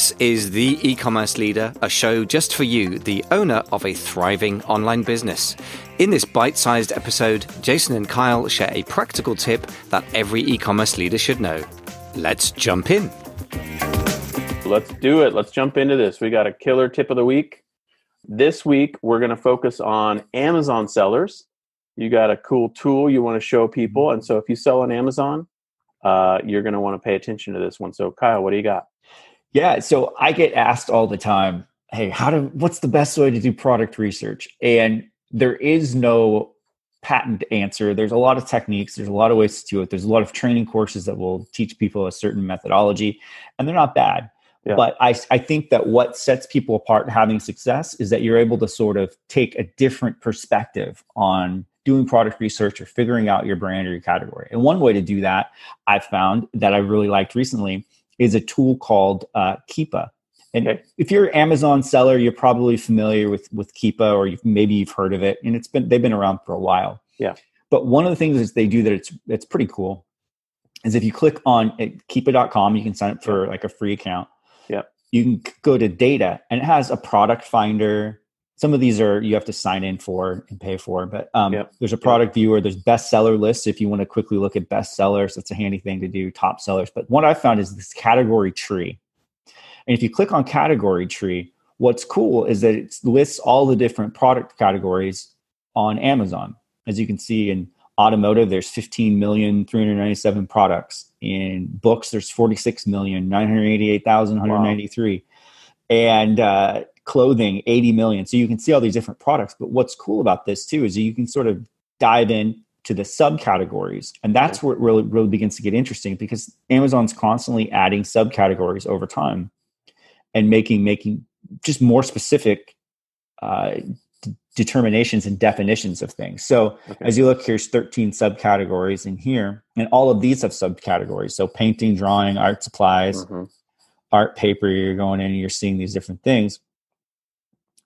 This is The E Commerce Leader, a show just for you, the owner of a thriving online business. In this bite sized episode, Jason and Kyle share a practical tip that every e commerce leader should know. Let's jump in. Let's do it. Let's jump into this. We got a killer tip of the week. This week, we're going to focus on Amazon sellers. You got a cool tool you want to show people. And so, if you sell on Amazon, uh, you're going to want to pay attention to this one. So, Kyle, what do you got? Yeah, so I get asked all the time, "Hey, how do what's the best way to do product research?" And there is no patent answer. There's a lot of techniques, there's a lot of ways to do it. There's a lot of training courses that will teach people a certain methodology, and they're not bad. Yeah. But I, I think that what sets people apart having success is that you're able to sort of take a different perspective on doing product research or figuring out your brand or your category. And one way to do that I've found that I really liked recently is a tool called uh, Keepa. And okay. if you're an Amazon seller, you're probably familiar with with Keepa, or you've, maybe you've heard of it. And it's been they've been around for a while. Yeah. But one of the things that they do that it's it's pretty cool is if you click on keepa.com, you can sign up for like a free account. Yeah. You can go to data, and it has a product finder. Some of these are you have to sign in for and pay for, but um, yep. there's a product viewer. There's bestseller lists if you want to quickly look at bestsellers. That's a handy thing to do. Top sellers, but what I found is this category tree. And if you click on category tree, what's cool is that it lists all the different product categories on Amazon. As you can see in automotive, there's 15 million 397 products. In books, there's 46 million 988,193. Wow. And uh, clothing, 80 million. So you can see all these different products. But what's cool about this too is you can sort of dive in to the subcategories. And that's where it really, really begins to get interesting because Amazon's constantly adding subcategories over time and making making just more specific uh, d- determinations and definitions of things. So okay. as you look, here's 13 subcategories in here, and all of these have subcategories. So painting, drawing, art supplies, mm-hmm. art paper. You're going in and you're seeing these different things.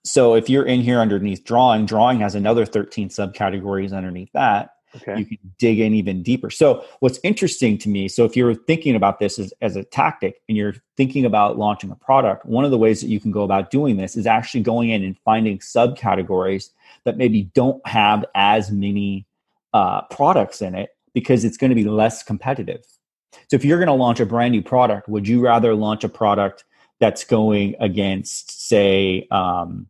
So if you're in here underneath drawing, drawing has another 13 subcategories underneath that okay. you can dig in even deeper. So what's interesting to me, so if you're thinking about this as, as a tactic and you're thinking about launching a product, one of the ways that you can go about doing this is actually going in and finding subcategories that maybe don't have as many uh, products in it because it's going to be less competitive. So if you're going to launch a brand new product, would you rather launch a product that's going against, say, um,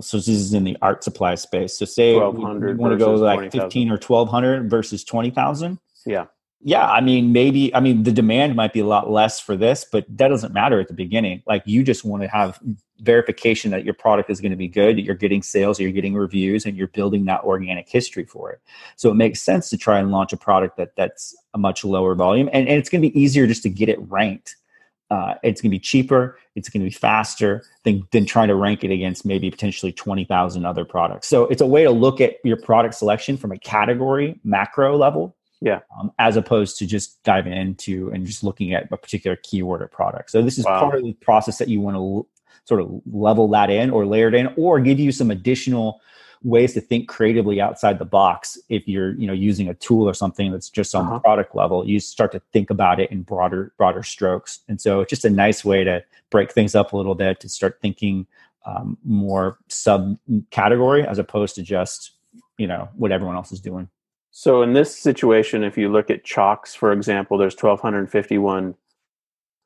so this is in the art supply space. So say we want to go like 20, fifteen or twelve hundred versus twenty thousand. Yeah. Yeah, I mean, maybe I mean the demand might be a lot less for this, but that doesn't matter at the beginning. Like you just want to have verification that your product is going to be good, that you're getting sales, you're getting reviews, and you're building that organic history for it. So it makes sense to try and launch a product that that's a much lower volume, and, and it's going to be easier just to get it ranked uh, it's going to be cheaper, it's going to be faster than, than trying to rank it against maybe potentially 20,000 other products. So it's a way to look at your product selection from a category macro level. Yeah. Um, as opposed to just diving into and just looking at a particular keyword or product. So this is wow. part of the process that you want to l- sort of level that in or layer it in or give you some additional ways to think creatively outside the box if you're you know using a tool or something that's just on uh-huh. the product level. You start to think about it in broader broader strokes. And so it's just a nice way to break things up a little bit to start thinking um, more subcategory as opposed to just you know what everyone else is doing. So in this situation if you look at chalks for example there's 1251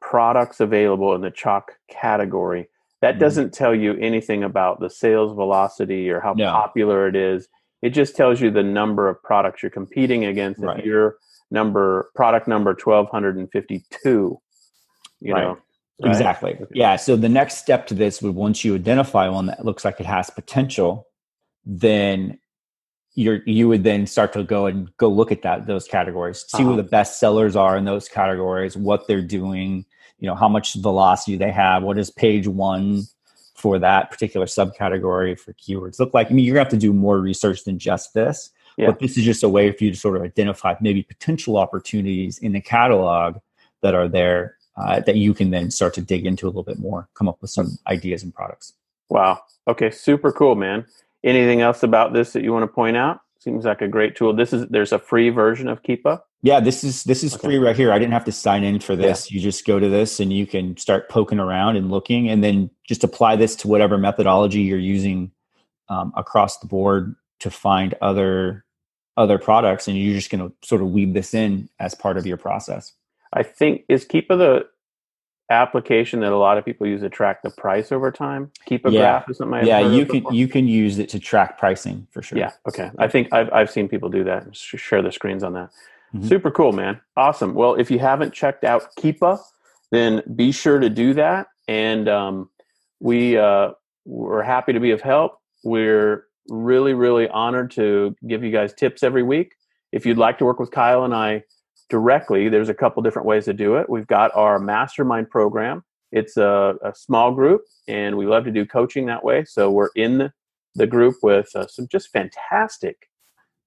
products available in the chalk category that mm-hmm. doesn't tell you anything about the sales velocity or how no. popular it is. It just tells you the number of products you're competing against. Right. If you're number product number 1252, you right. know. Right? Exactly. Yeah. So the next step to this would once you identify one that looks like it has potential, then you're you would then start to go and go look at that those categories, see uh-huh. who the best sellers are in those categories, what they're doing, you know how much velocity they have what does page one for that particular subcategory for keywords look like? I mean you're going to have to do more research than just this yeah. but this is just a way for you to sort of identify maybe potential opportunities in the catalog that are there uh, that you can then start to dig into a little bit more come up with some ideas and products. Wow. Okay super cool man. Anything else about this that you want to point out seems like a great tool. This is there's a free version of Keepa. Yeah, this is this is okay. free right here. I didn't have to sign in for this. Yeah. You just go to this and you can start poking around and looking, and then just apply this to whatever methodology you're using um, across the board to find other other products, and you're just going to sort of weave this in as part of your process. I think is Keepa the application that a lot of people use to track the price over time. Keepa yeah. graph or something. Like that. Yeah, you can before. you can use it to track pricing for sure. Yeah. Okay. I think I've I've seen people do that. Share the screens on that. Mm-hmm. Super cool, man. Awesome. Well, if you haven't checked out Keepa, then be sure to do that. And um, we uh, we're happy to be of help. We're really really honored to give you guys tips every week. If you'd like to work with Kyle and I directly, there's a couple different ways to do it. We've got our mastermind program. It's a, a small group, and we love to do coaching that way. So we're in the group with uh, some just fantastic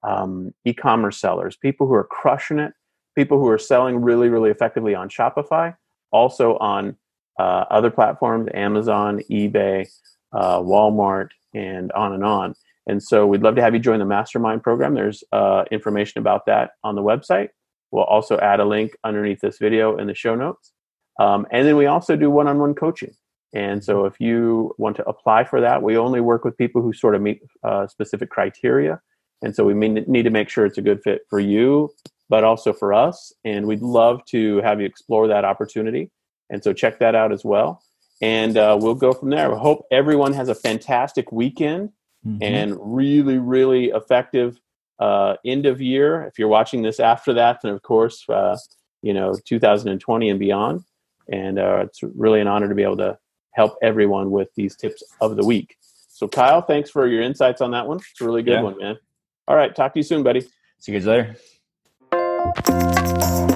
um, e-commerce sellers, people who are crushing it, people who are selling really, really effectively on Shopify, also on uh, other platforms, Amazon, eBay, uh, Walmart, and on and on. And so we'd love to have you join the mastermind program. There's uh, information about that on the website. We'll also add a link underneath this video in the show notes. Um, and then we also do one on one coaching. And so if you want to apply for that, we only work with people who sort of meet uh, specific criteria. And so we need to make sure it's a good fit for you, but also for us. And we'd love to have you explore that opportunity. And so check that out as well. And uh, we'll go from there. We hope everyone has a fantastic weekend mm-hmm. and really, really effective uh, end of year. If you're watching this after that, then of course, uh, you know, 2020 and beyond. And uh, it's really an honor to be able to help everyone with these tips of the week. So, Kyle, thanks for your insights on that one. It's a really good yeah. one, man. All right, talk to you soon, buddy. See you guys later.